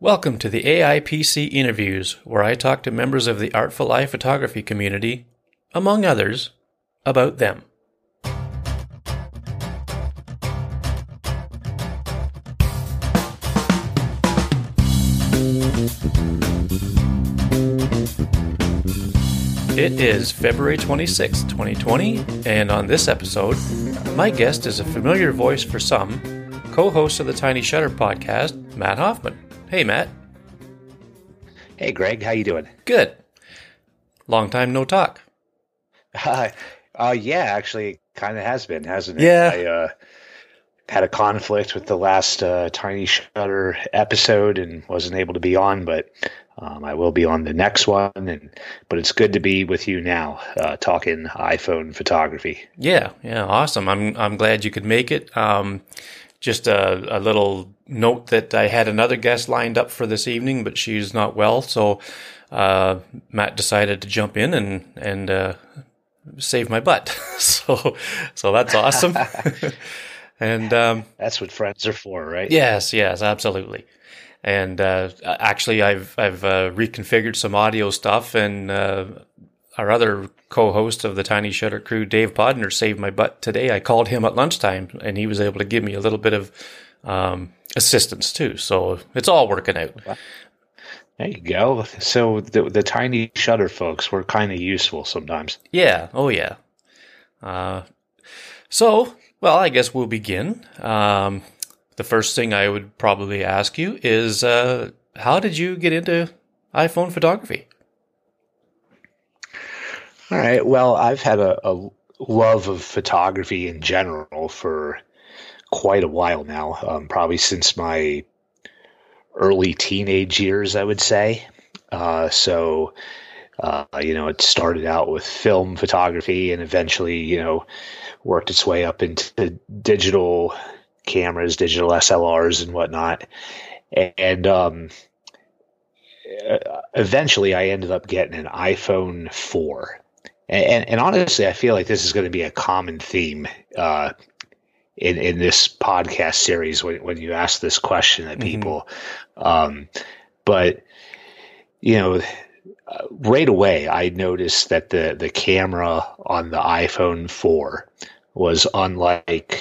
Welcome to the AIPC interviews, where I talk to members of the Artful Eye photography community, among others, about them. It is February 26, 2020, and on this episode, my guest is a familiar voice for some, co host of the Tiny Shutter podcast, Matt Hoffman. Hey, Matt. Hey, Greg. How you doing? Good. Long time no talk. Uh, uh yeah, actually, kind of has been, hasn't it? Yeah. I uh, had a conflict with the last uh, Tiny Shutter episode and wasn't able to be on, but um, I will be on the next one. And but it's good to be with you now, uh, talking iPhone photography. Yeah, yeah, awesome. I'm I'm glad you could make it. Um, just a, a little note that I had another guest lined up for this evening, but she's not well, so uh, Matt decided to jump in and and uh, save my butt. so so that's awesome. and um, That's what friends are for, right? Yes, yes, absolutely. And uh, actually, I've I've uh, reconfigured some audio stuff, and uh, our other co-host of the Tiny Shutter crew, Dave Podner, saved my butt today. I called him at lunchtime, and he was able to give me a little bit of um, assistance too. So it's all working out. There you go. So the the Tiny Shutter folks were kind of useful sometimes. Yeah. Oh, yeah. Uh, so, well, I guess we'll begin. Um, the first thing I would probably ask you is, uh, how did you get into iPhone photography? All right. Well, I've had a, a love of photography in general for quite a while now, um, probably since my early teenage years, I would say. Uh, so, uh, you know, it started out with film photography and eventually, you know, worked its way up into digital cameras, digital SLRs, and whatnot. And um, eventually, I ended up getting an iPhone 4. And, and, and honestly, I feel like this is going to be a common theme uh, in in this podcast series when when you ask this question at Mhm. people. Um, but you know, right away, I noticed that the the camera on the iPhone 4 was unlike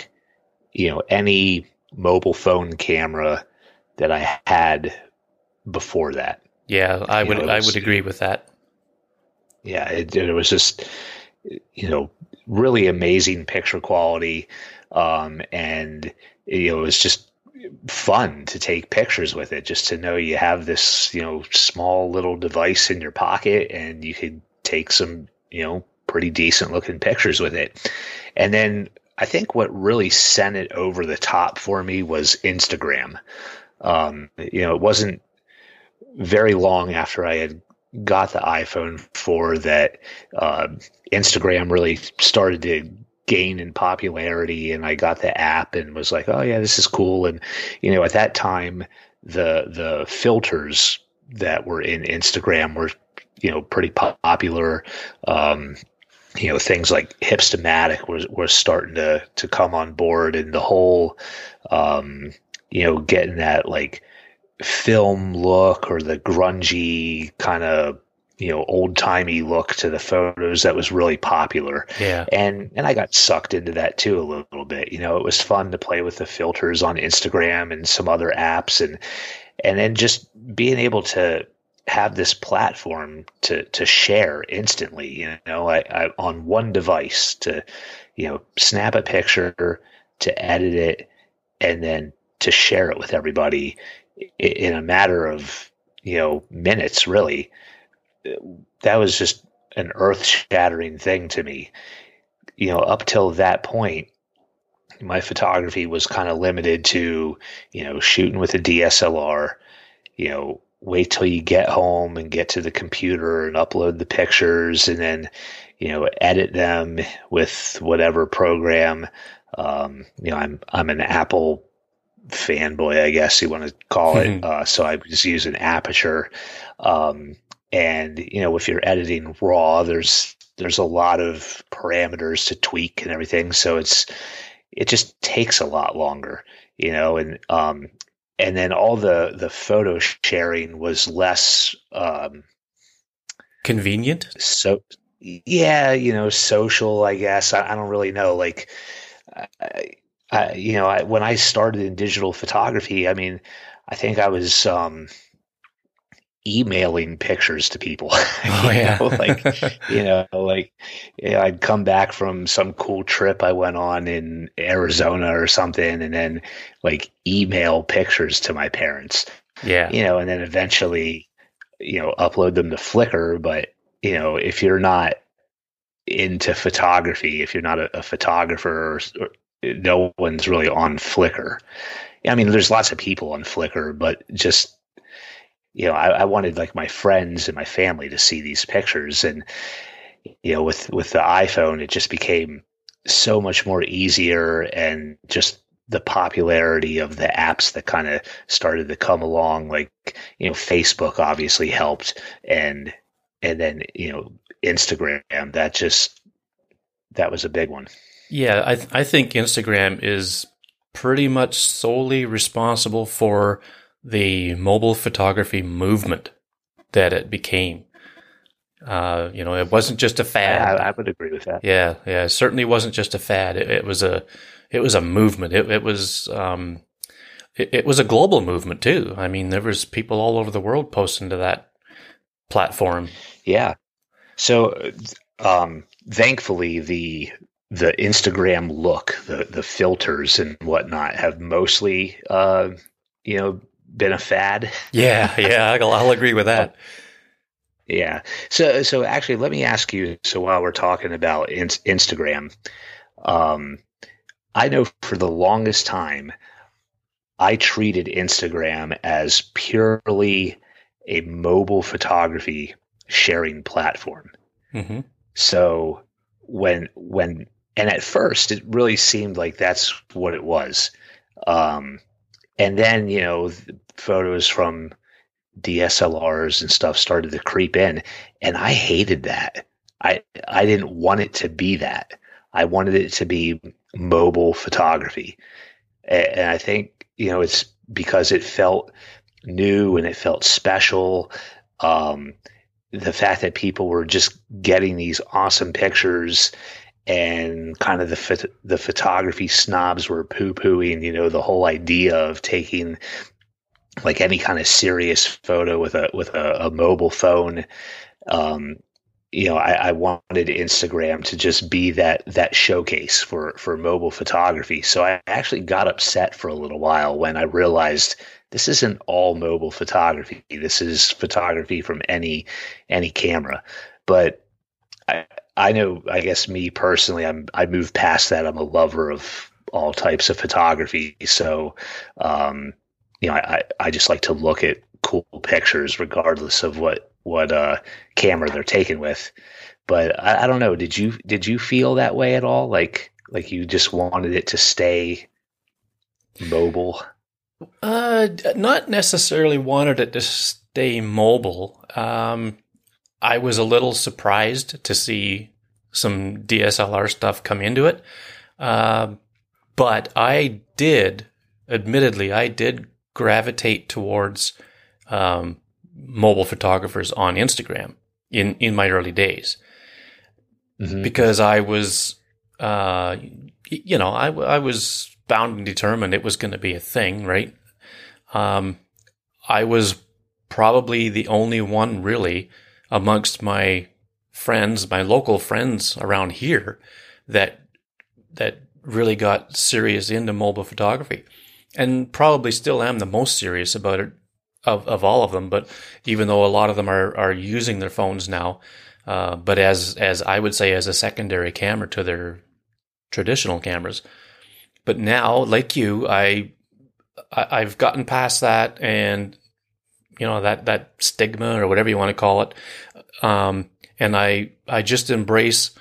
you know any mobile phone camera that I had before that. Yeah, I You would know, it I would agree with that. Yeah, it, it was just you know really amazing picture quality, um, and you know it was just fun to take pictures with it. Just to know you have this you know small little device in your pocket and you could take some you know pretty decent looking pictures with it. And then I think what really sent it over the top for me was Instagram. Um, you know, it wasn't very long after I had got the iPhone 4 that uh, Instagram really started to gain in popularity, and I got the app and was like, "Oh yeah, this is cool." And you know, at that time, the the filters that were in Instagram were you know pretty popular. Um, you know, things like Hipstamatic was was starting to to come on board, and the whole um, you know getting that like film look or the grungy kind of you know old timey look to the photos that was really popular. Yeah. and and I got sucked into that too a little bit. You know it was fun to play with the filters on Instagram and some other apps and and then just being able to have this platform to to share instantly you know I, I on one device to you know snap a picture to edit it and then to share it with everybody in a matter of you know minutes really. That was just an earth shattering thing to me. You know up till that point my photography was kind of limited to you know shooting with a DSLR you know wait till you get home and get to the computer and upload the pictures and then you know edit them with whatever program. Um, you know i'm i'm an apple fanboy i guess you want to call it uh, so i just use an aperture um, and you know if you're editing raw there's there's a lot of parameters to tweak and everything so it's it just takes a lot longer you know and um and then all the the photo sharing was less um, convenient. So yeah, you know, social. I guess I, I don't really know. Like, I, I, you know, I, when I started in digital photography, I mean, I think I was um, emailing pictures to people. Oh yeah, know? like you know, like you know, I'd come back from some cool trip I went on in Arizona or something, and then like email pictures to my parents. Yeah, you know, and then eventually, you know, upload them to Flickr. But you know, if you're not into photography, if you're not a, a photographer, or, or, no one's really on Flickr. I mean, there's lots of people on Flickr, but just you know, I, I, wanted like my friends and my family to see these pictures, and you know, with with the iPhone, it just became so much more easier, and just the popularity of the apps that kind of started to come along, like you know, Facebook obviously helped, and and then you know, Instagram. That just that was a big one. Yeah, I th- I think Instagram is pretty much solely responsible for the mobile photography movement that it became. Uh, you know, it wasn't just a fad. I, I, would agree with that. Yeah, yeah, it certainly wasn't just a fad. It, it was a, it was a movement. It, it was, um, it, it, was a global movement too. I mean, there was people all over the world posting to that platform. Yeah. So, um, thankfully, the the Instagram look, the the filters and whatnot, have mostly, uh, you know, been a fad. Yeah, yeah, I'll, I'll agree with that. Yeah. So, so actually, let me ask you. So, while we're talking about in- Instagram, um, I know for the longest time, I treated Instagram as purely a mobile photography sharing platform. Mm-hmm. So, when when and at first, it really seemed like that's what it was. Um, and then you know photos from DSLRs and stuff started to creep in, and I hated that. I I didn't want it to be that. I wanted it to be mobile photography, and I think you know it's because it felt new and it felt special. Um, the fact that people were just getting these awesome pictures and kind of the the photography snobs were poo pooing, you know, the whole idea of taking like any kind of serious photo with a with a, a mobile phone. Um, you know, I, I, wanted Instagram to just be that that showcase for for mobile photography. So I actually got upset for a little while when I realized this isn't all mobile photography. This is photography from any any camera. But I, I know, I guess me personally, I'm I moved past that. I'm a lover of all types of photography, so um, you know, I, I just like to look at cool pictures, regardless of what what uh, camera they're taken with. But I, I don't know. Did you did you feel that way at all? Like like you just wanted it to stay mobile? Uh, not necessarily wanted it to stay mobile. Um, I was a little surprised to see some DSLR stuff come into it. Uh, but I did, admittedly, I did gravitate towards um, mobile photographers on Instagram in, in my early days mm-hmm. because I was, uh, you know, I, I was bound and determined it was going to be a thing, right? Um, I was probably the only one really amongst my friends, my local friends around here that that really got serious into mobile photography and probably still am the most serious about it of, of all of them. But even though a lot of them are, are using their phones now, uh, but as, as I would say, as a secondary camera to their traditional cameras. But now, like you, I, I I've gotten past that and you know that that stigma or whatever you want to call it um, and i i just embrace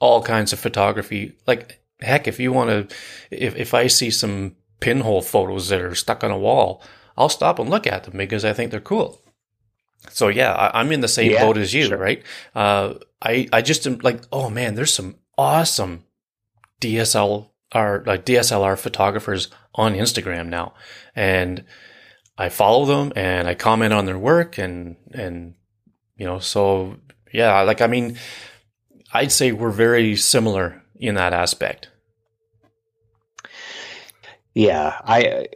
all kinds of photography. Like heck if you want to if, if i see some pinhole photos that are stuck on a wall i'll stop and look at them because i think they're cool. So yeah I, am in the same yeah, boat as you sure. right? Uh, i i just am like oh man there's some awesome dsl are like DSLR photographers on Instagram now, and I follow them and I comment on their work and and you know so yeah like I mean I'd say we're very similar in that aspect. Yeah, I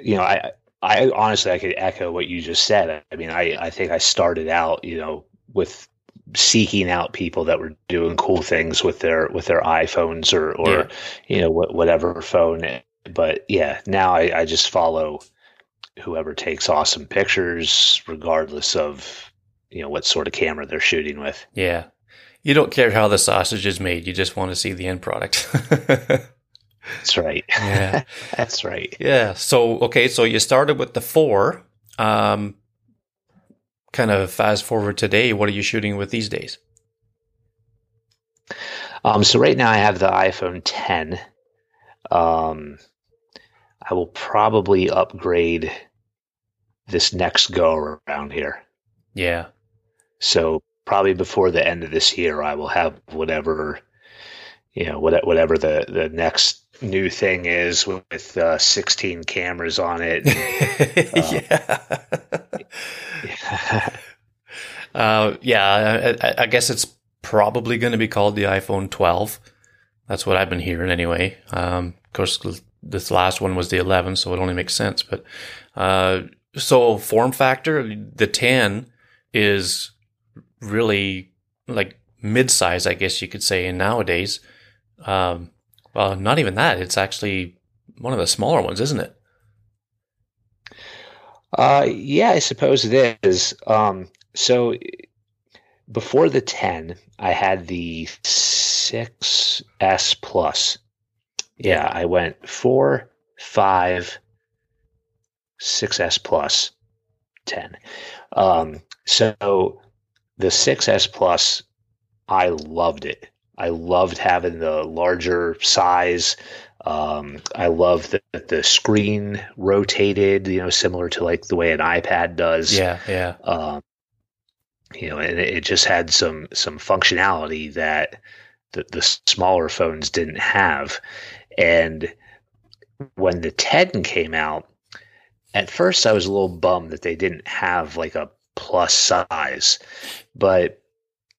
you know I I honestly I could echo what you just said. I mean I I think I started out you know with seeking out people that were doing cool things with their with their iPhones or or yeah. you know whatever phone. But yeah, now I, I just follow whoever takes awesome pictures, regardless of you know what sort of camera they're shooting with. Yeah, you don't care how the sausage is made; you just want to see the end product. That's right. Yeah, that's right. Yeah. So okay, so you started with the four. Um, kind of fast forward today. What are you shooting with these days? Um, so right now I have the iPhone 10. Um, I will probably upgrade this next go around here. Yeah. So probably before the end of this year, I will have whatever, you know, whatever the the next new thing is with uh, 16 cameras on it. And, uh, yeah. uh, yeah, I, I, guess it's probably going to be called the iPhone 12. That's what I've been hearing anyway. Um, of course, this last one was the 11, so it only makes sense. But uh, so form factor, the 10 is really like mid-size, I guess you could say, and nowadays. Um, well, not even that. It's actually one of the smaller ones, isn't it? Uh, yeah, I suppose it is. Um, so before the 10, I had the 6S Plus. Yeah, I went 4, 5, 6S Plus, 10. Um, so the 6S Plus, I loved it. I loved having the larger size. Um, I love that the screen rotated, you know, similar to like the way an iPad does. Yeah, yeah. Um, you know, and it just had some some functionality that the, the smaller phones didn't have. And when the 10 came out, at first I was a little bummed that they didn't have like a plus size, but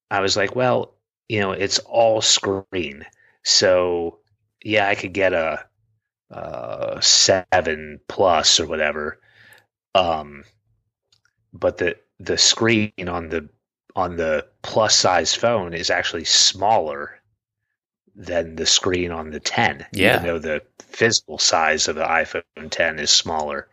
I was like, well, you know, it's all screen. So yeah, I could get a, a seven plus or whatever. Um, but the the screen on the on the plus size phone is actually smaller than the screen on the 10. Yeah. Even though the physical size of the iPhone 10 is smaller.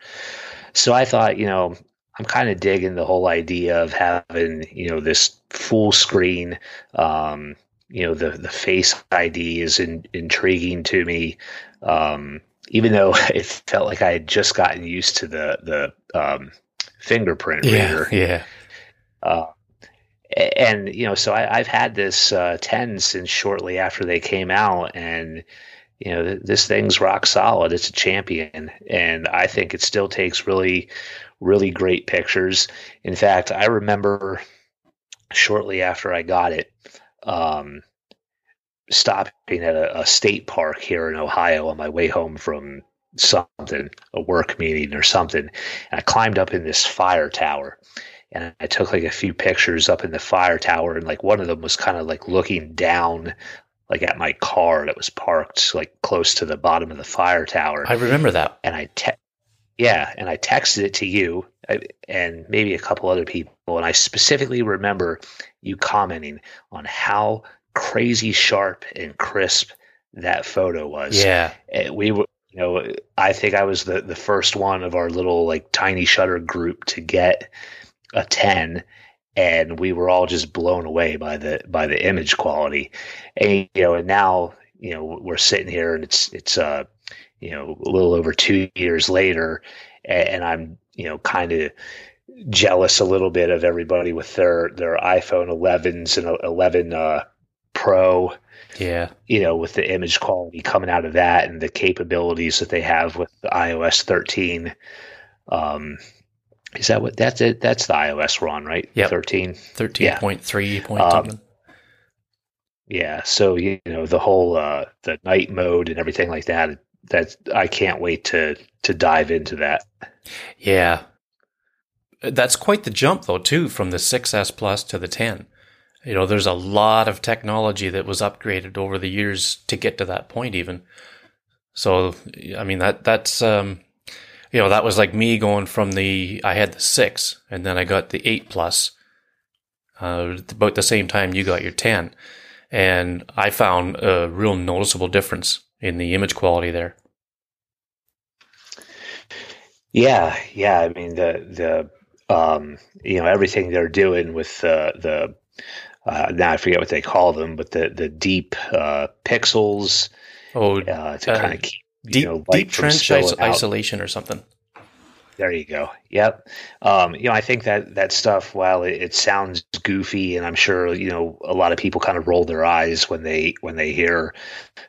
So I thought, you know, I'm kind of digging the whole idea of having, you know, this full screen. Um, you know, the the Face ID is in, intriguing to me. Um, even though it felt like I had just gotten used to the the um, fingerprint yeah, reader. Yeah. Uh, and you know, so I, have had this uh, ten since shortly after they came out, and you know, th- this thing's rock solid. It's a champion, and I think it still takes really, really great pictures. In fact, I remember shortly after I got it, um, stopping at a, a state park here in Ohio on my way home from something, a work meeting or something. And I climbed up in this fire tower and I took like a few pictures up in the fire tower. And like one of them was kind of like looking down like at my car that was parked like close to the bottom of the fire tower. I remember that. And I te- yeah, and I texted it to you and maybe a couple other people and I specifically remember you commenting on how crazy sharp and crisp that photo was. Yeah. And we were you know, I think I was the, the first one of our little like tiny shutter group to get a 10 and we were all just blown away by the by the image quality and you know and now you know we're sitting here and it's it's uh you know a little over two years later and, i'm you know kind of jealous a little bit of everybody with their their iphone 11s and 11 uh, pro yeah you know with the image quality coming out of that and the capabilities that they have with the ios 13 um is that what that's it? That's the iOS we're on, right? Yeah, thirteen. Thirteen point three point um, something. Yeah, so you know the whole uh, the night mode and everything like that. That I can't wait to to dive into that. Yeah, that's quite the jump though too from the 6S Plus to the 10. You know, there's a lot of technology that was upgraded over the years to get to that point even. So I mean that that's um you know that was like me going from the I had the 6 and then I got the 8 Plus uh, about the same time you got your 10 and I found a real noticeable difference in the image quality there. Yeah, yeah. I mean the the um, you know everything they're doing with the the uh, now I forget what they call them, but the the deep uh, pixels. Oh, uh, to kind of keep deep know, deep trench isolation or something. There you go. Yep. Um, you know, I think that that stuff, while it, it, sounds goofy, and I'm sure you know a lot of people kind of roll their eyes when they when they hear,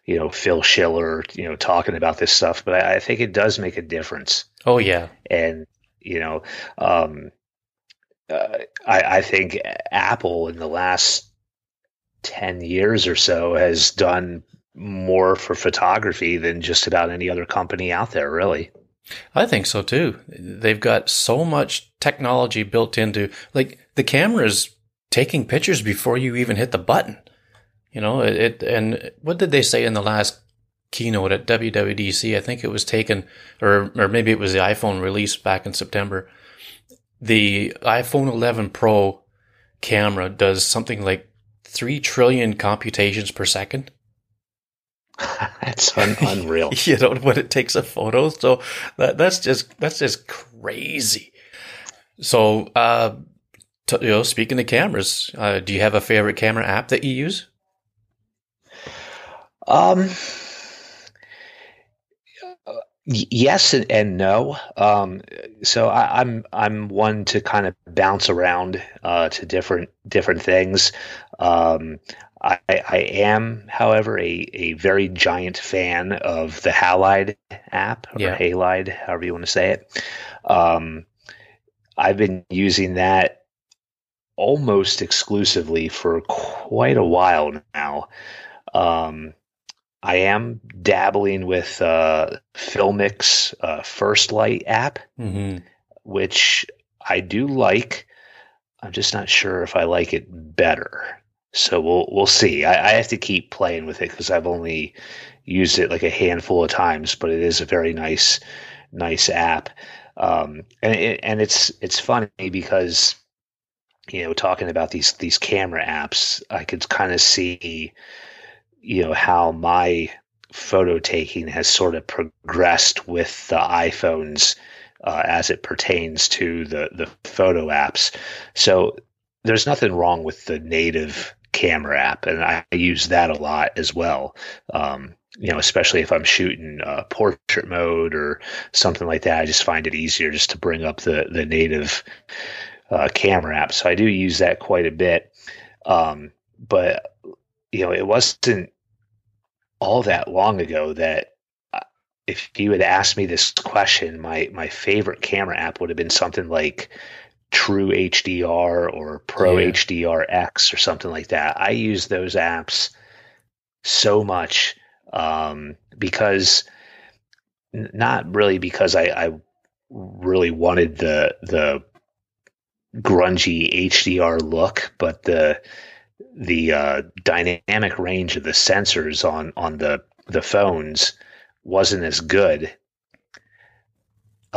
you know, Phil Schiller, you know, talking about this stuff. But I, I think it does make a difference. Oh yeah. And you know, um, uh, I, I think Apple in the last ten years or so has done more for photography than just about any other company out there, really. I think so too. They've got so much technology built into like the camera is taking pictures before you even hit the button. You know, it, it and what did they say in the last keynote at WWDC? I think it was taken or or maybe it was the iPhone release back in September. The iPhone 11 Pro camera does something like 3 trillion computations per second. that's un- unreal. you know when it takes a photo, so that that's just that's just crazy. So, uh, t- you know, speaking of cameras, uh, do you have a favorite camera app that you use? Um, yes and, and no. Um, so I, am I'm, I'm one to kind of bounce around uh, to different different things. Um, I, I am, however, a, a very giant fan of the Halide app or yeah. Halide, however you want to say it. Um, I've been using that almost exclusively for quite a while now. Um, I am dabbling with uh, Filmic's uh, First Light app, mm-hmm. which I do like. I'm just not sure if I like it better. So we'll we'll see. I, I have to keep playing with it because I've only used it like a handful of times, but it is a very nice nice app. Um, and it, and it's it's funny because you know talking about these these camera apps, I could kind of see you know how my photo taking has sort of progressed with the iPhones uh, as it pertains to the the photo apps. So there's nothing wrong with the native camera app, and I use that a lot as well. Um, you know, especially if I'm shooting uh, portrait mode or something like that, I just find it easier just to bring up the the native uh, camera app. So I do use that quite a bit. Um, but you know, it wasn't all that long ago that uh, if you had asked me this question, my my favorite camera app would have been something like True HDR or Pro yeah. HDR X or something like that. I use those apps so much um, because not really because I, I, really wanted the the grungy HDR look, but the the uh, dynamic range of the sensors on on the the phones wasn't as good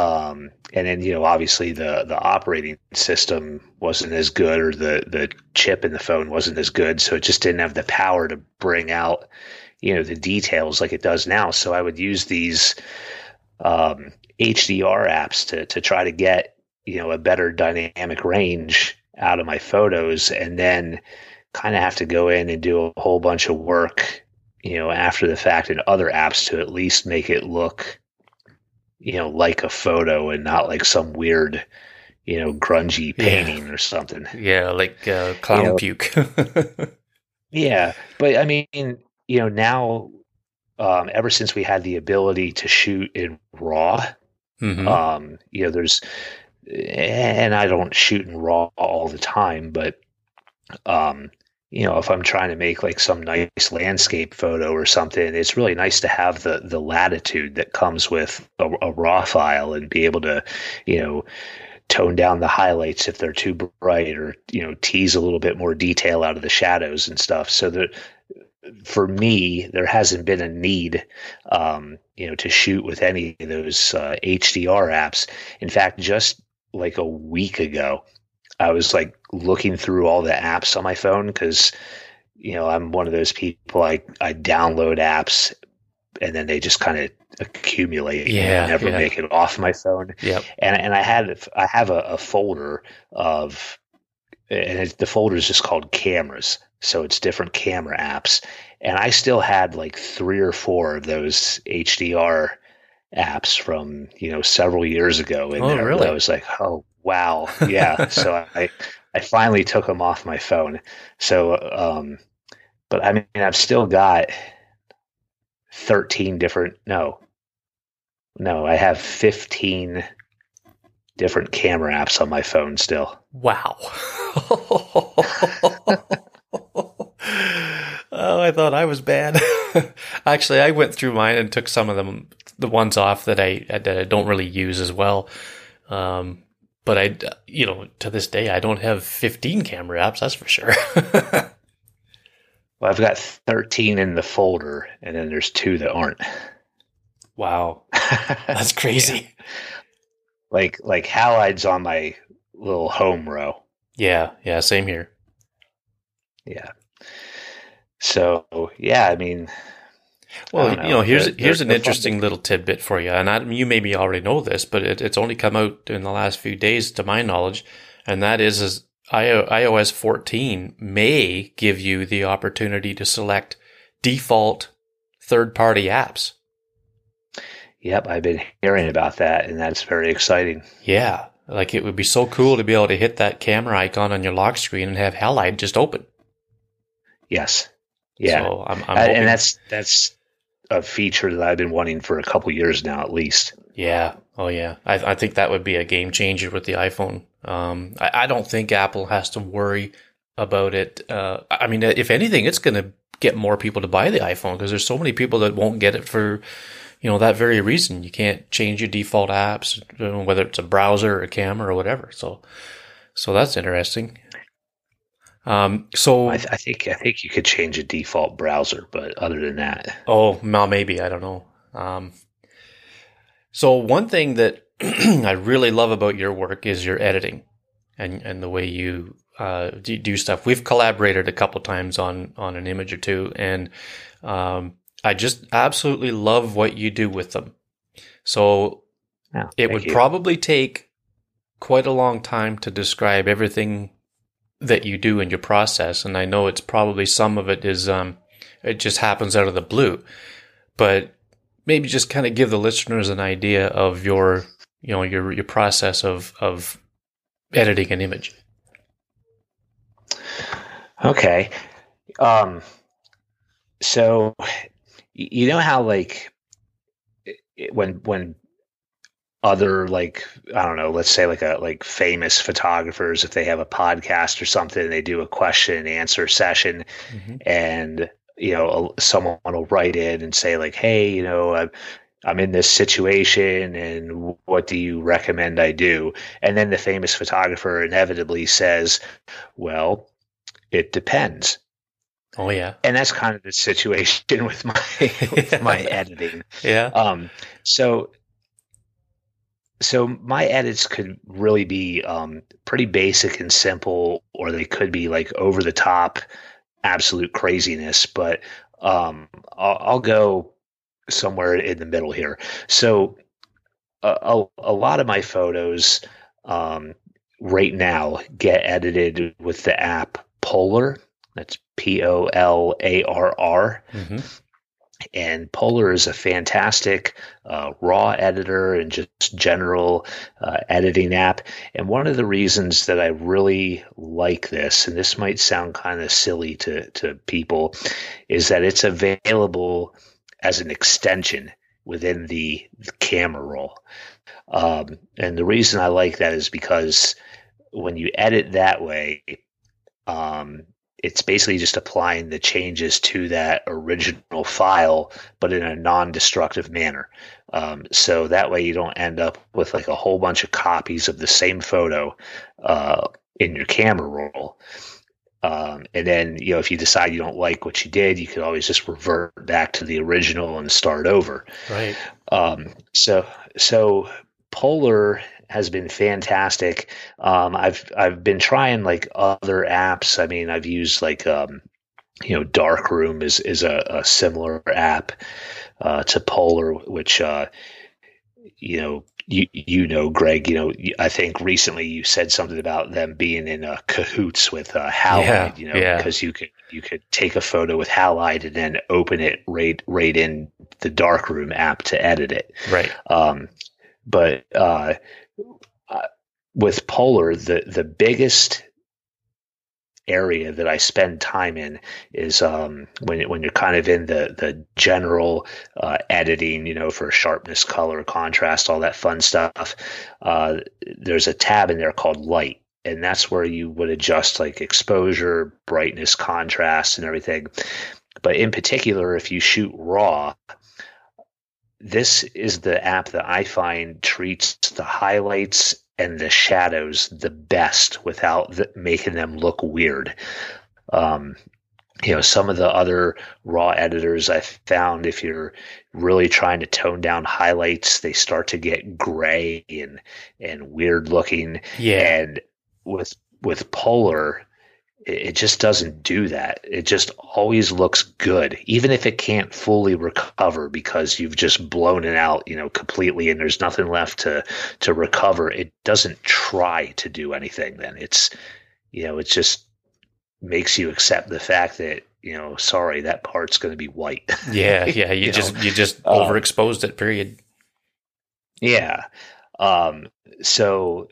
um, and then you know obviously the the operating system wasn't as good or the the chip in the phone wasn't as good. So it just didn't have the power to bring out you know the details like it does now. So i would use these um, hdr apps to to try to get you know a better dynamic range out of my photos and then kind of have to go in and do a whole bunch of work you know after the fact in other apps to at least make it look you know, like a photo and not like some weird, you know, grungy painting yeah. or something. Yeah, like uh, clown you know, puke. yeah, but I mean, you know, now um, ever since we had the ability to shoot in RAW, mm-hmm. um, you know, there's, and I don't shoot in RAW all the time, but um, you know, if I'm trying to make like some nice landscape photo or something, it's really nice to have the the latitude that comes with a, a raw file and be able to, you know, tone down the highlights if they're too bright or you know tease a little bit more detail out of the shadows and stuff. So that for me there hasn't been a need um, you know to shoot with any of those uh, hdr apps. In fact just like a week ago i was like looking through all the apps on my phone because you know i'm one of those people i i download apps and then they just kind of accumulate. Yeah, never yeah. make it off my phone. Yep. And and I had I have a, a folder of, and it, the folder is just called cameras. So it's different camera apps, and I still had like three or four of those HDR apps from you know several years ago in Oh, there. really? I was like, oh wow, yeah. so I I finally took them off my phone. So um, but I mean I've still got 13 different no no i have 15 different camera apps on my phone still Wow. oh, I thought I was bad. Actually, I went through mine and took some of them, the ones off that I that I don't really use as well. Um, but I, you know, to this day, I don't have 15 camera apps. That's for sure. well i've got 13 in the folder and then there's two that aren't wow, that's crazy. like like halide's on my little home row Yeah, yeah, same here. yeah so yeah i mean Well, don't you know, here's They're- here's they're- an interesting little tidbit for you, and I, you maybe already know this, but it, it's only come out in the last few days, to my knowledge, and that is is iOS 14 may give you the opportunity to select default third-party apps. yep i've been hearing about that and that's very exciting Yeah, like it would be so cool to be able to hit that camera icon on your lock screen and have Halide just open. yes yeah so I'm, I'm Uh, and that's that's a feature that i've been wanting for a couple years now at least Yeah. Oh, yeah. I, I think that would be a game changer with the iPhone. Um, I, I don't think Apple has to worry about it. Uh, I mean, if anything, it's going to get more people to buy the iPhone because there's so many people that won't get it for, you know, that very reason. You can't change your default apps, whether it's a browser or a camera or whatever. So, so that's interesting. Um, so, I, th- I think I think you could change a default browser, but other than that, Oh, well, maybe I don't know. Um, so one thing that I really love about your work is your editing and and the way you uh, do, do stuff. We've collaborated a couple times on on an image or two, and um, I just absolutely love what you do with them. So Oh, it would you. probably take quite a long time to describe everything that you do in your process, and I know it's probably some of it is um, it just happens out of the blue, but maybe just kind of give the listeners an idea of your you know your your process of of editing an image. okay. Um, so you know how like when when other like I don't know, let's say like a like famous photographers, if they have a podcast or something, they do a question and answer session, and you know someone will write in and say like hey you know I'm, I'm in this situation and what do you recommend i do? And then the famous photographer inevitably says well it depends. Oh yeah, and that's kind of the situation with my with my editing. Yeah, um so so my edits could really be um pretty basic and simple or they could be like over the top absolute craziness but um i'll, I'll go somewhere in the middle here. So a, a, a lot of my photos um right now get edited with the app Polarr. That's p-o-l-a-r-r hmm and Polarr is a fantastic uh, raw editor and just general uh, editing app. And one of the reasons that I really like this, and this might sound kind of silly to, to people, is that it's available as an extension within the, the camera roll. Um, and the reason I like that is because when you edit that way, um, it's basically just applying the changes to that original file, but in a non-destructive manner. Um, so that way you don't end up with like a whole bunch of copies of the same photo uh, in your camera roll. Um, and then, you know, if you decide you don't like what you did, you could always just revert back to the original and start over. Right. Um, so, so Polarr has been fantastic. Um, I've I've been trying like other apps. I mean, I've used like um, you know, Darkroom is is a, a similar app uh, to Polarr, which uh, you know you you know, Greg, you know, I think recently you said something about them being in uh, cahoots with uh, Halide, yeah, you know, yeah. because you could you could take a photo with Halide and then open it right right in the darkroom app to edit it. Right. Um, but uh, uh with Polarr, the the biggest area that I spend time in is um, when when you're kind of in the the general uh, editing, you know, for sharpness, color, contrast, all that fun stuff. Uh, there's a tab in there called Light, and that's where you would adjust like exposure, brightness, contrast, and everything. But in particular, if you shoot raw, this is the app that I find treats the highlights and the shadows the best without the, making them look weird. Um, you know, some of the other raw editors I found, if you're really trying to tone down highlights, they start to get gray and and weird looking. Yeah. And with with Polarr, it just doesn't do that. It just always looks good, even if it can't fully recover because you've just blown it out, you know, completely, and there's nothing left to to recover. It doesn't try to do anything. Then it's, you know, it just makes you accept the fact that you know, sorry, that part's going to be white. Yeah, yeah, you, you just know? you just um, overexposed it. Period. Yeah. Um, so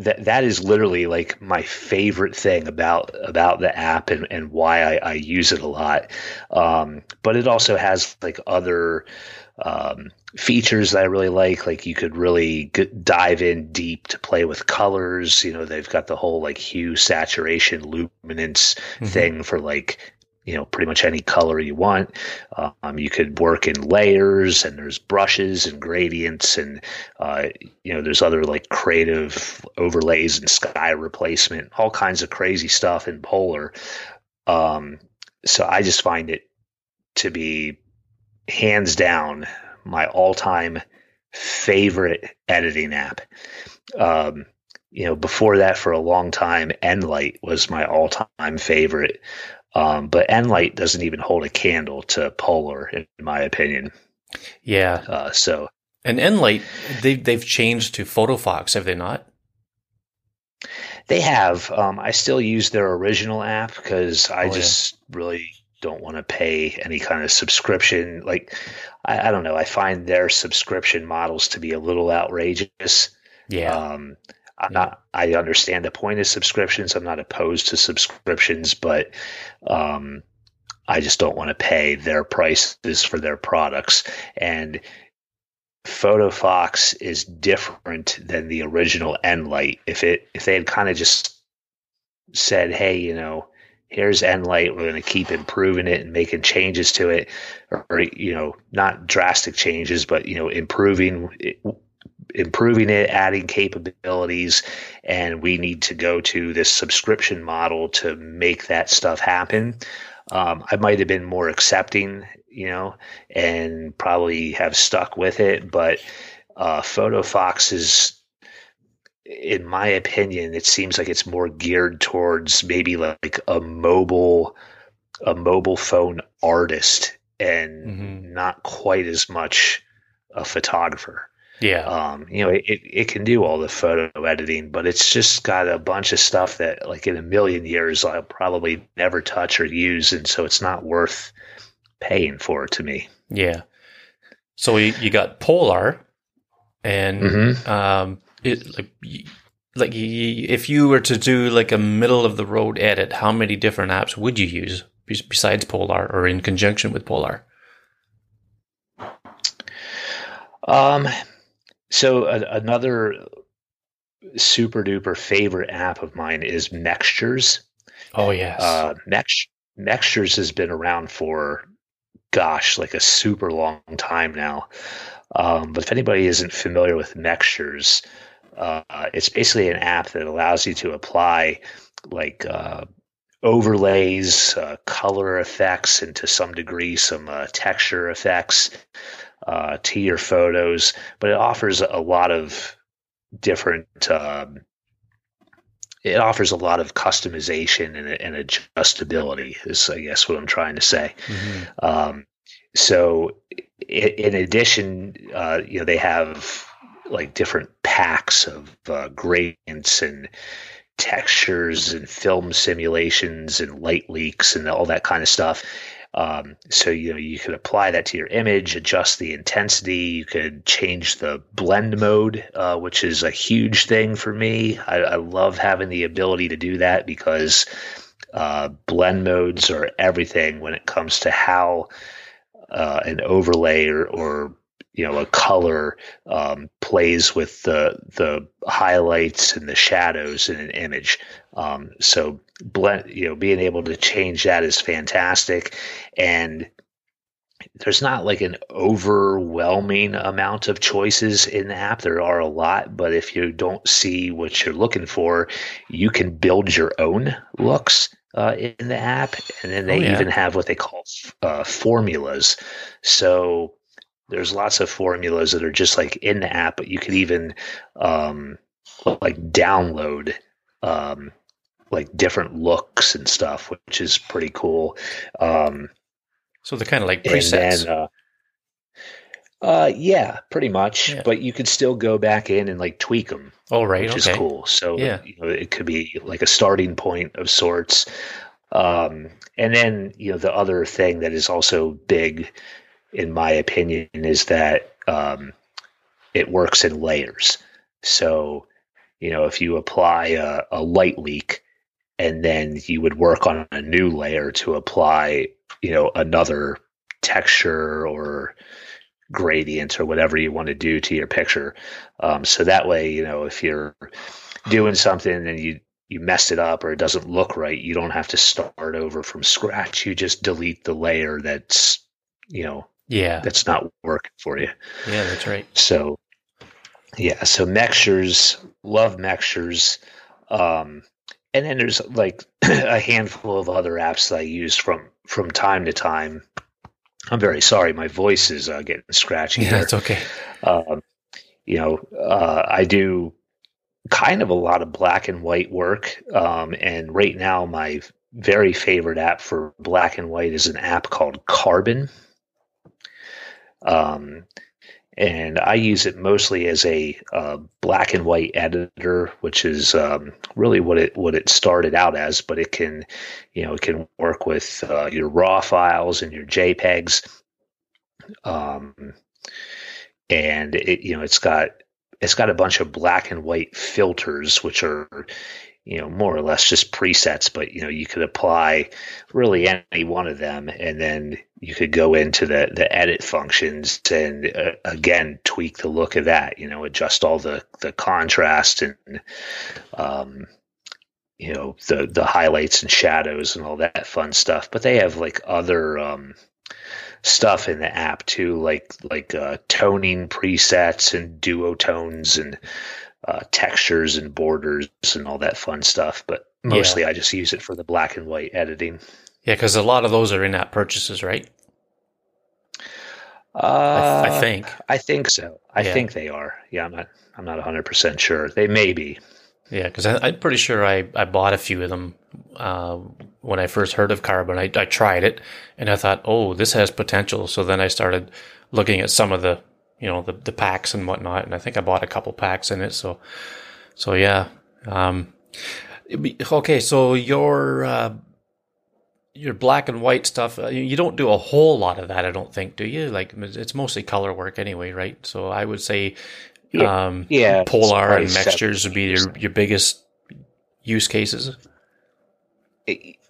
that that is literally like my favorite thing about about the app and, and why I, I use it a lot. Um, but it also has like other um, features that I really like. Like you could really dive in deep to play with colors. You know, they've got the whole like hue, saturation, luminance mm-hmm. thing for like you know pretty much any color you want. Um, you could work in layers, and there's brushes and gradients, and uh, you know there's other like creative overlays and sky replacement, all kinds of crazy stuff in Polarr. Um, so I just find it to be hands down my all-time favorite editing app. Um, you know, before that, for a long time, Enlight was my all-time favorite. Um, but Enlight doesn't even hold a candle to Polarr, in my opinion. Yeah. Uh, so. And Enlight, they they've changed to PhotoFox, have they not? They have. Um, I still use their original app because I oh, just yeah. really don't want to pay any kind of subscription. Like, I, I, don't know. I find their subscription models to be a little outrageous. Yeah. Um, I'm not. I understand the point of subscriptions. I'm not opposed to subscriptions, but um, I just don't want to pay their prices for their products. And PhotoFox is different than the original Enlight. If it if they had kind of just said, "Hey, you know, here's Enlight. We're going to keep improving it and making changes to it, or, or, you know, not drastic changes, but you know, improving it, improving it, adding capabilities, and we need to go to this subscription model to make that stuff happen. Um, I might have been more accepting, you know, and probably have stuck with it, but uh, PhotoFox is, in my opinion, it seems like it's more geared towards maybe like a mobile, a mobile phone artist, and mm-hmm. not quite as much a photographer. Yeah. Um, you know, it, it can do all the photo editing, but it's just got a bunch of stuff that, like, in a million years, I'll probably never touch or use. And so it's not worth paying for to me. Yeah. So you, you got Polarr, and mm-hmm. um, it, like, like if you were to do like a middle of the road edit, how many different apps would you use besides Polarr or in conjunction with Polarr? Um, so a, another super duper favorite app of mine is Mextures. Oh yes. Uh, Mex- Mextures has been around for, gosh, like a super long time now. Um, but if anybody isn't familiar with Mextures, uh, it's basically an app that allows you to apply like uh, overlays, uh, color effects, and to some degree some uh, texture effects uh, to your photos. But it offers a lot of different. Um, it offers a lot of customization and, and, adjustability. Is I guess what I'm trying to say. Mm-hmm. Um, so, in addition, uh, you know, they have like different packs of uh, gradients and textures and film simulations and light leaks and all that kind of stuff. Um, so you know you could apply that to your image, adjust the intensity. You could change the blend mode, uh, which is a huge thing for me. I, I, love having the ability to do that because uh, blend modes are everything when it comes to how uh, an overlay or, or you know a color um, plays with the the highlights and the shadows in an image. Um, so blend, you know, being able to change that is fantastic, and there's not like an overwhelming amount of choices in the app. There are a lot, but if you don't see what you're looking for, you can build your own looks uh, in the app, and then they oh, yeah. even have what they call uh, formulas. So there's lots of formulas that are just like in the app, but you could even um, like download um, like different looks and stuff, which is pretty cool. Um, so they're kind of like presets. Then, uh, uh, yeah, pretty much. Yeah. But you could still go back in and like tweak them. Oh, right. Which okay. is cool. So yeah. you know, it could be like a starting point of sorts. Um, and then you know the other thing that is also big in my opinion, is that um, it works in layers. So, you know, if you apply a, a light leak and then you would work on a new layer to apply, you know, another texture or gradient or whatever you want to do to your picture. Um, so that way, you know, if you're doing something and you you messed it up or it doesn't look right, you don't have to start over from scratch. You just delete the layer that's you know yeah. that's not working for you. Yeah that's right. So yeah so mextures love mextures um and then there's like a handful of other apps that i use from from time to time. I'm very sorry my voice is uh, getting scratchy yeah it's okay. Um you know uh i do kind of a lot of black and white work um and right now my very favorite app for black and white is an app called carbon um, and I use it mostly as a uh, black and white editor, which is um, really what it what it started out as. But it can, you know, it can work with uh, your RAW files and your JPEGs, um, and it you know it's got it's got a bunch of black and white filters, which are you know more or less just presets but you know you could apply really any one of them and then you could go into the the edit functions and uh, again tweak the look of that you know adjust all the the contrast and um you know the the highlights and shadows and all that fun stuff but they have like other um stuff in the app too like like uh toning presets and duotones and uh, textures and borders and all that fun stuff. But mostly, yeah. I just use it for the black and white editing. Yeah, because a lot of those are in-app purchases, right? Uh, I, I, think. I think so. I yeah. think they are. Yeah, I'm not. I'm not 100 percent sure. They may be. Yeah, because I'm pretty sure I, I bought a few of them uh, when I first heard of Carbon. I, I tried it and I thought, oh, this has potential. So then I started looking at some of the you know the the packs and whatnot. And I think I bought a couple packs in it. So so yeah. Um, okay, so your uh, your black and white stuff, uh, you don't do a whole lot of that, I don't think, do you? Like it's mostly color work anyway, right? So I would say, yeah, um, yeah Polarr and Mextures would be your your biggest use cases.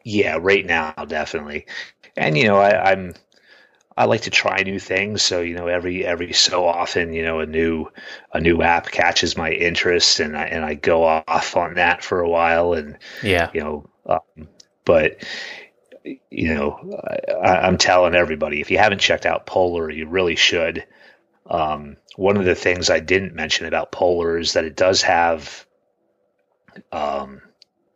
Yeah, right now, definitely. And you know, I, I'm I like to try new things. So you know, every every so often, you know, a new a new app catches my interest, and I and I go off on that for a while, and yeah, you know, um, but you know, I, am telling everybody if you haven't checked out Polarr, you really should. Um, one of the things I didn't mention about Polarr is that it does have um,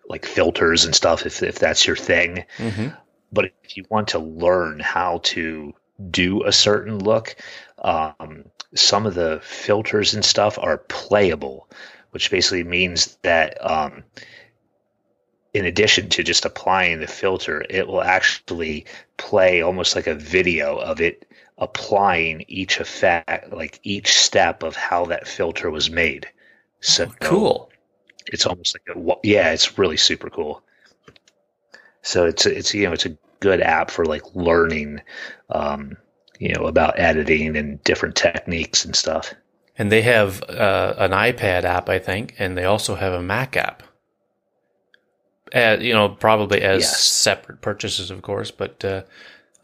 like filters and stuff if if that's your thing. Mm-hmm. But if you want to learn how to do a certain look, um, some of the filters and stuff are playable, which basically means that um, in addition to just applying the filter, it will actually play almost like a video of it applying each effect, like each step of how that filter was made. So oh, cool. It's almost like a yeah, it's really super cool. So it's it's you know it's a good app for like learning, um, you know, about editing and different techniques and stuff. And they have uh, an iPad app, I think, and they also have a Mac app you know, probably as yes. separate purchases, of course. But uh,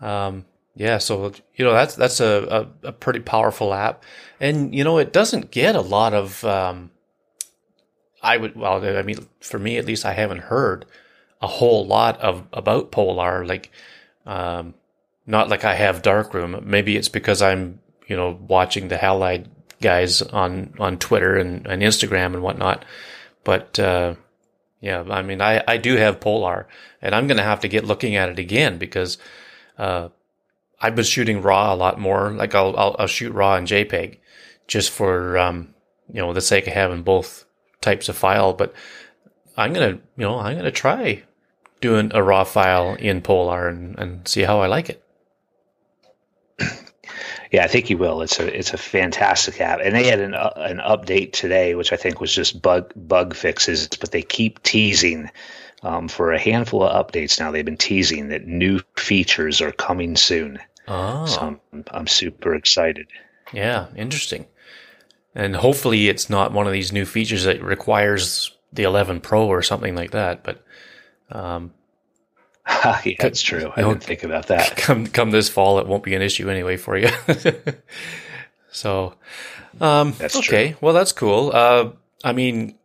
um, yeah, so you know that's that's a, a, a, pretty powerful app, and you know it doesn't get a lot of. Um, I would well, I mean, for me at least, I haven't heard a whole lot of about Polarr. Like, um, not like I have Darkroom. Maybe it's because I'm you know watching the Halide guys on on Twitter and, and Instagram and whatnot. But uh, yeah, I mean, I, I do have Polarr, and I'm going to have to get looking at it again because uh, I've been shooting RAW a lot more. Like I'll, I'll, I'll shoot RAW and JPEG just for um, you know the sake of having both types of file. But I'm gonna you know I'm gonna try doing a RAW file in Polarr and, and see how I like it. Yeah, I think you will. It's a it's a fantastic app, and they had an uh, an update today, which I think was just bug bug fixes, but they keep teasing um, for a handful of updates now. They've been teasing that new features are coming soon. Oh. So I'm, I'm super excited. Yeah, interesting. And hopefully, it's not one of these new features that requires the 11 Pro or something like that. But um, yeah, that's true. I didn't think about that. Come come this fall, it won't be an issue anyway for you. so, um, that's okay. True. Well, that's cool. Uh, I mean,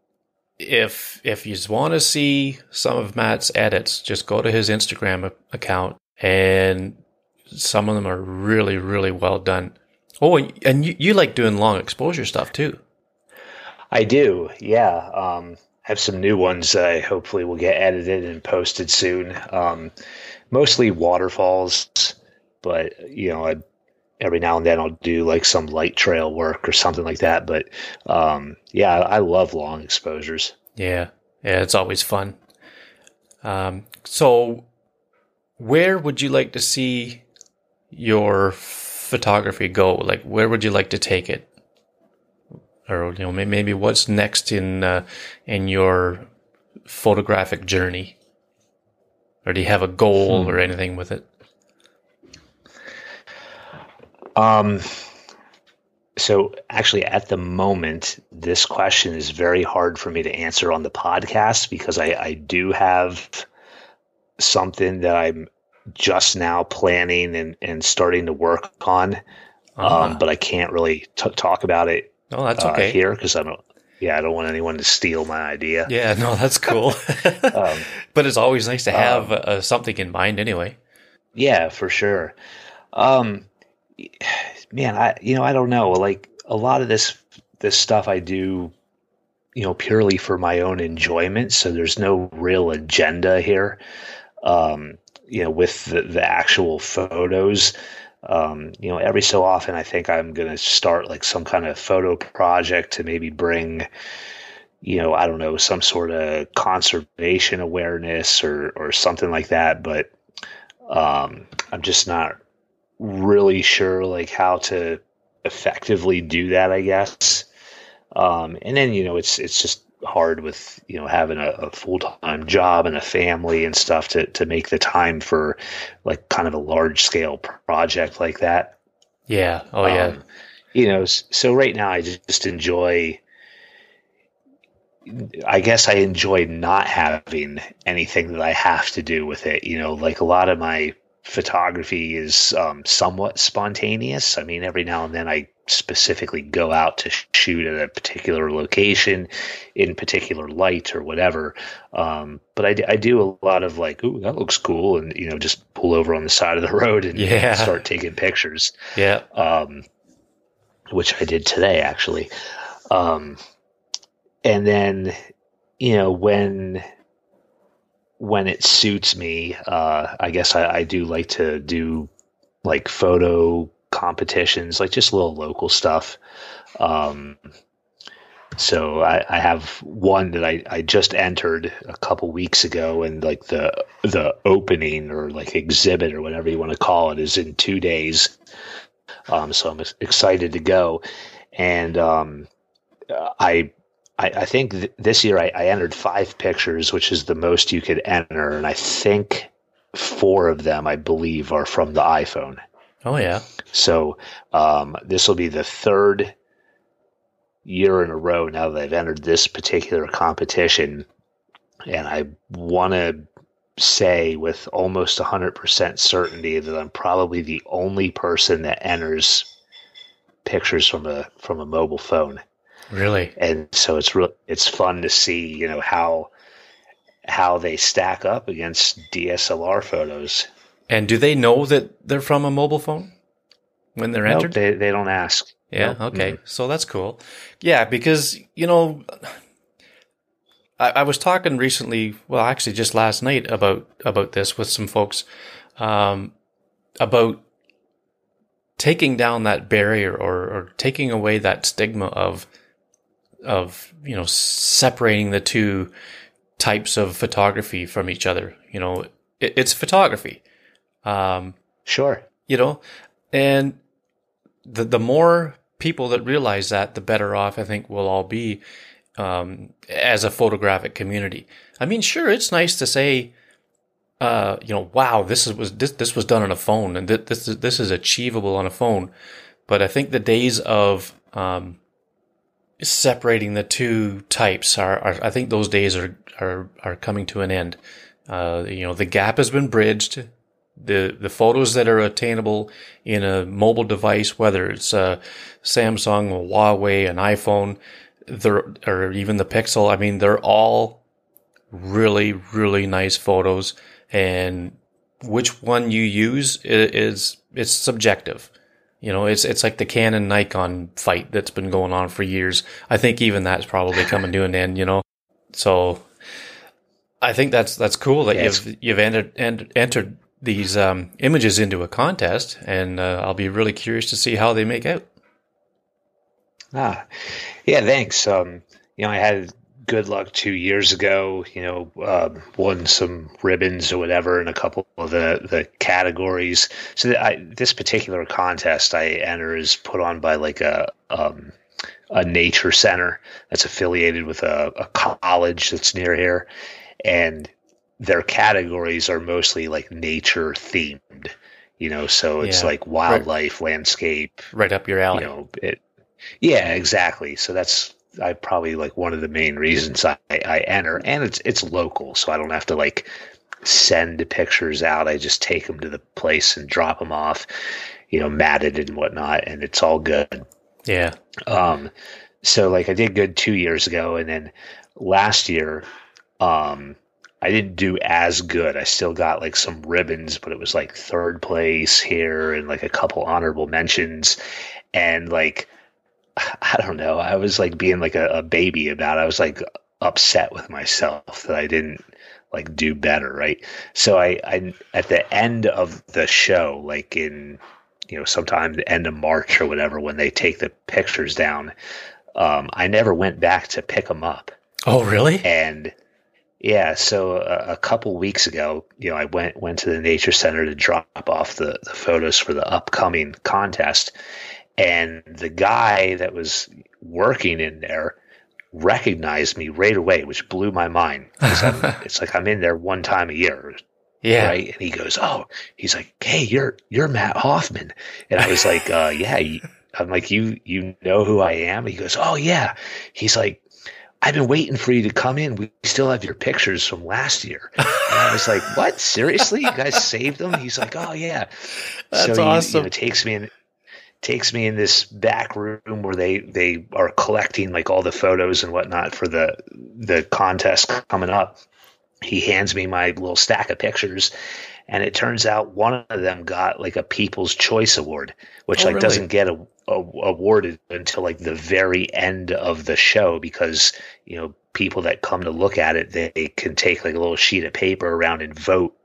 if if you want to see some of Matt's edits, just go to his Instagram account, and some of them are really really well done. Oh, and you, you like doing long exposure stuff too. I do, yeah. Um, have some new ones that I hopefully will get edited and posted soon. Um, mostly waterfalls, but you know, I, every now and then I'll do like some light trail work or something like that. But um, yeah, I love long exposures. Yeah, yeah, it's always fun. Um, so, where would you like to see your photography go? Like, where would you like to take it? Or you know maybe what's next in uh, in your photographic journey or do you have a goal hmm. or anything with it um so actually at the moment this question is very hard for me to answer on the podcast because i i do have something that i'm just now planning and and starting to work on uh-huh. um, but i can't really t- talk about it Oh, that's uh, okay. here because I don't. Yeah, I don't want anyone to steal my idea. Yeah, no, that's cool. um, but it's always nice to have um, uh, something in mind, anyway. Yeah, for sure. Um, man, I you know I don't know. Like a lot of this this stuff I do, you know, purely for my own enjoyment. So there's no real agenda here. Um, you know, with the, the actual photos um, you know, every so often, I think I'm going to start like some kind of photo project to maybe bring, you know, I don't know, some sort of conservation awareness or or something like that. But um, I'm just not really sure like how to effectively do that. I guess. Um, and then you know, it's it's just hard with you know having a, a full time job and a family and stuff to to make the time for like kind of a large scale project like that. Yeah. Oh yeah. Um, you know, so right now I just enjoy. I guess I enjoy not having anything that I have to do with it. You know, like a lot of my photography is um, somewhat spontaneous. I mean, every now and then I specifically go out to shoot at a particular location in particular light or whatever. Um, but I, I, do a lot of like, ooh, that looks cool, and you know, just pull over on the side of the road and yeah. start taking pictures. Yeah. Um, which I did today actually. Um, and then, you know, when when it suits me, uh, I guess I, I do like to do like photo competitions, like just little local stuff. Um, so I, I, have one that I, I just entered a couple weeks ago, and like the the opening or like exhibit or whatever you want to call it is in two days. Um, so I'm excited to go, and um, I I, I think th- this year I, I, entered five pictures, which is the most you could enter, and I think four of them, I believe, are from the iPhone. Oh yeah. So um, this will be the third year in a row now that I've entered this particular competition, and I want to say with almost 100% certainty that I'm probably the only person that enters pictures from a from a mobile phone. Really? And so it's real it's fun to see, you know, how how they stack up against DSLR photos. And do they know that they're from a mobile phone when they're nope, entered? They they don't ask. Yeah, nope. okay. Mm-hmm. So that's cool. Yeah, because, you know, I, I, was talking recently, well, actually just last night about about this with some folks, um, about taking down that barrier or, or taking away that stigma of of you know separating the two types of photography from each other. You know, it, it's photography. Um, sure. You know, and the the more people that realize that, the better off I think we'll all be um, as a photographic community. I mean, sure, it's nice to say, uh, you know, wow, this is, was this this was done on a phone, and th- this is, this is achievable on a phone. But I think the days of um, separating the two types are, are, I think those days are are are coming to an end. Uh, you know, the gap has been bridged. The the photos that are attainable in a mobile device, whether it's a Samsung, a Huawei, an iPhone, or even the Pixel, I mean, they're all really really nice photos. And which one you use is it's subjective. You know, it's it's like the Canon Nikon fight that's been going on for years. I think even that's probably coming to an end. You know, so I think that's that's cool that you've you've entered and entered these um, images into a contest, and uh, I'll be really curious to see how they make out. Ah, yeah, thanks. Um, you know, I had good luck two years ago. You know, um, won some ribbons or whatever in a couple of the, the categories. So I, this particular contest I enter is put on by like a um, a nature center that's affiliated with a, a college that's near here, and their categories are mostly like nature themed. You know, so it's yeah, like wildlife, right, landscape, right up your alley. You know, it. Yeah, exactly. So that's I probably like one of the main reasons I, I enter, and it's it's local, so I don't have to like send pictures out. I just take them to the place and drop them off, you know, matted and whatnot, and it's all good. Yeah. Um. So like I did good two years ago, and then last year, um, I didn't do as good. I still got like some ribbons, but it was like third place here and like a couple honorable mentions, and like I don't know. I was like being like a, a baby about it. I was like upset with myself that I didn't like do better, right? So I, I at the end of the show, like in you know sometime the end of March or whatever, when they take the pictures down, um, I never went back to pick them up. Oh, really? And yeah, so a, a, couple weeks ago, you know, I went went to the nature center to drop off the, the photos for the upcoming contest, and the guy that was working in there recognized me right away, which blew my mind. it's like I'm in there one time a year. Yeah. Right. And he goes, Oh, he's like, Hey, you're, you're Matt Hoffman. And I was like, uh, yeah. I'm like, you, you know who I am? He goes, Oh yeah. He's like, I've been waiting for you to come in. We still have your pictures from last year. And I was like, what? Seriously? You guys saved them? He's like, oh yeah. That's so awesome. He, you know, takes me in takes me in this back room where they they are collecting like all the photos and whatnot for the the contest coming up. He hands me my little stack of pictures and it turns out one of them got like a People's Choice Award, which Oh, like really? doesn't get a, a, awarded until like the very end of the show because you know people that come to look at it they can take like a little sheet of paper around and vote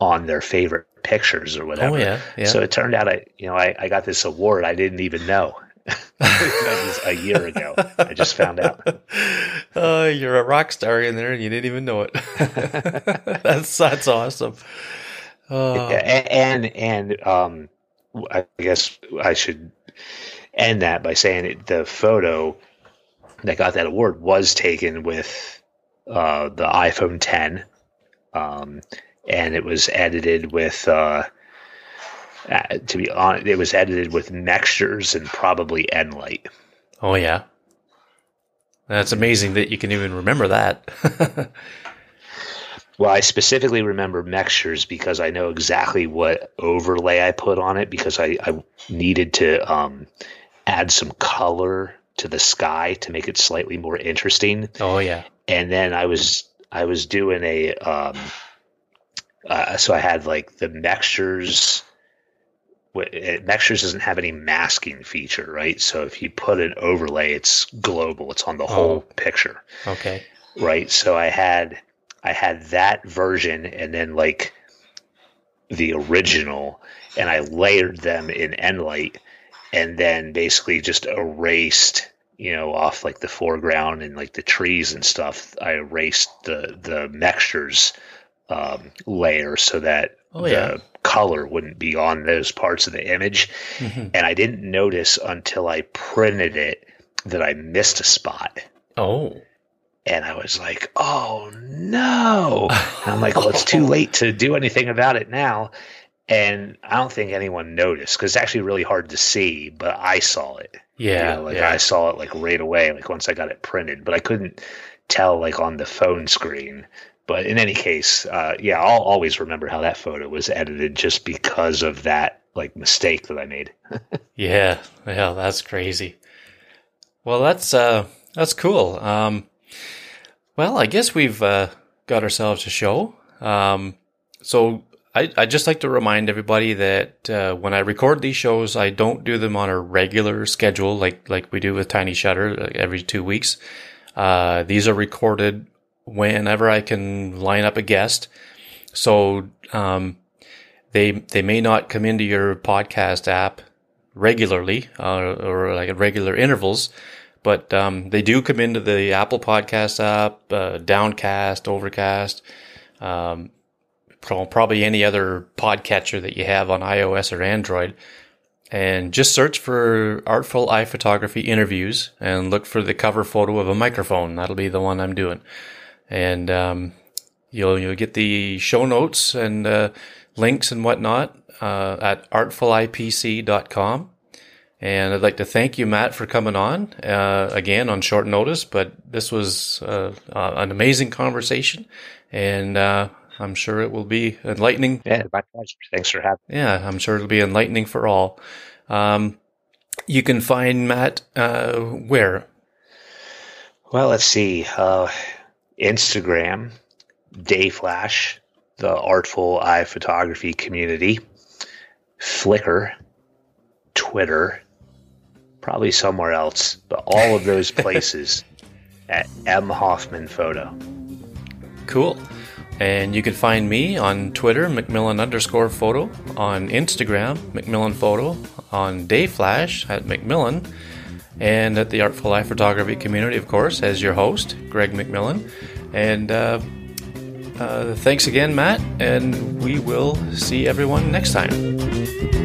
on their favorite pictures or whatever. Oh yeah, yeah. So it turned out I you know I, I got this award I didn't even know. that was a year ago. I just found out. Oh, you're a rock star in there, and you didn't even know it. that's that's awesome. A- and and um, I guess I should end that by saying it, the photo that got that award was taken with uh, the iPhone 10, um, and it was edited with. Uh, uh, to be honest, it was edited with Mextures and probably Enlight. oh yeah. That's amazing that you can even remember that. Well, I specifically remember Mextures because I know exactly what overlay I put on it because I, I needed to um, add some color to the sky to make it slightly more interesting. oh yeah. And then I was I was doing a um, uh, so I had like the Mextures. Mextures doesn't have any masking feature, right? So if you put an overlay, it's global. It's on the whole picture Okay. right so i had i had that version and then like the original and i layered them in enlight and then basically just erased you know off like the foreground and like the trees and stuff i erased the the Mextures um, layer so that Oh, the yeah. color wouldn't be on those parts of the image Mhm. and i didn't notice until i printed it that i missed a spot Oh. and I was like, "Oh no!" And I'm like, "Well, it's too late to do anything about it now." And I don't think anyone noticed because it's actually really hard to see, but I saw it. You Yeah. know, like yeah. I saw it like right away, like once I got it printed, but I couldn't tell like on the phone screen. But in any case, uh, yeah, I'll always remember how that photo was edited just because of that like mistake that I made. Yeah, yeah, that's crazy. Well, that's uh, that's cool. Um, well, I guess we've uh, got ourselves a show. Um, so I I just like to remind everybody that uh, when I record these shows, I don't do them on a regular schedule like like we do with Tiny Shutter like every two weeks. Uh, these are recorded whenever I can line up a guest. So um, they they may not come into your podcast app regularly uh, or like at regular intervals, but um, they do come into the Apple Podcast app, uh, Downcast, Overcast, um, probably any other podcatcher that you have on iOS or Android. And just search for Artful Eye Photography interviews and look for the cover photo of a microphone. That'll be the one I'm doing. And um, you'll you'll get the show notes and uh, links and whatnot uh, at artfulipc.com. And I'd like to thank you, Matt, for coming on uh, again on short notice. But this was uh, an amazing conversation, and uh, I'm sure it will be enlightening. Yeah, my pleasure. Thanks for having. Yeah, I'm sure it'll be enlightening for all. Um, you can find Matt uh, where? Well, let's see. Instagram, Dayflash, the Artful Eye Photography community, Flickr, Twitter, probably somewhere else, but all of those places at M Hoffman Photo. Cool. And you can find me on Twitter, Macmillan underscore photo, on Instagram, Macmillan photo, on Dayflash at Macmillan, and at the Artful Eye Photography community, of course, as your host, Greg McMillan. And uh, uh, thanks again, Matt, and we will see everyone next time.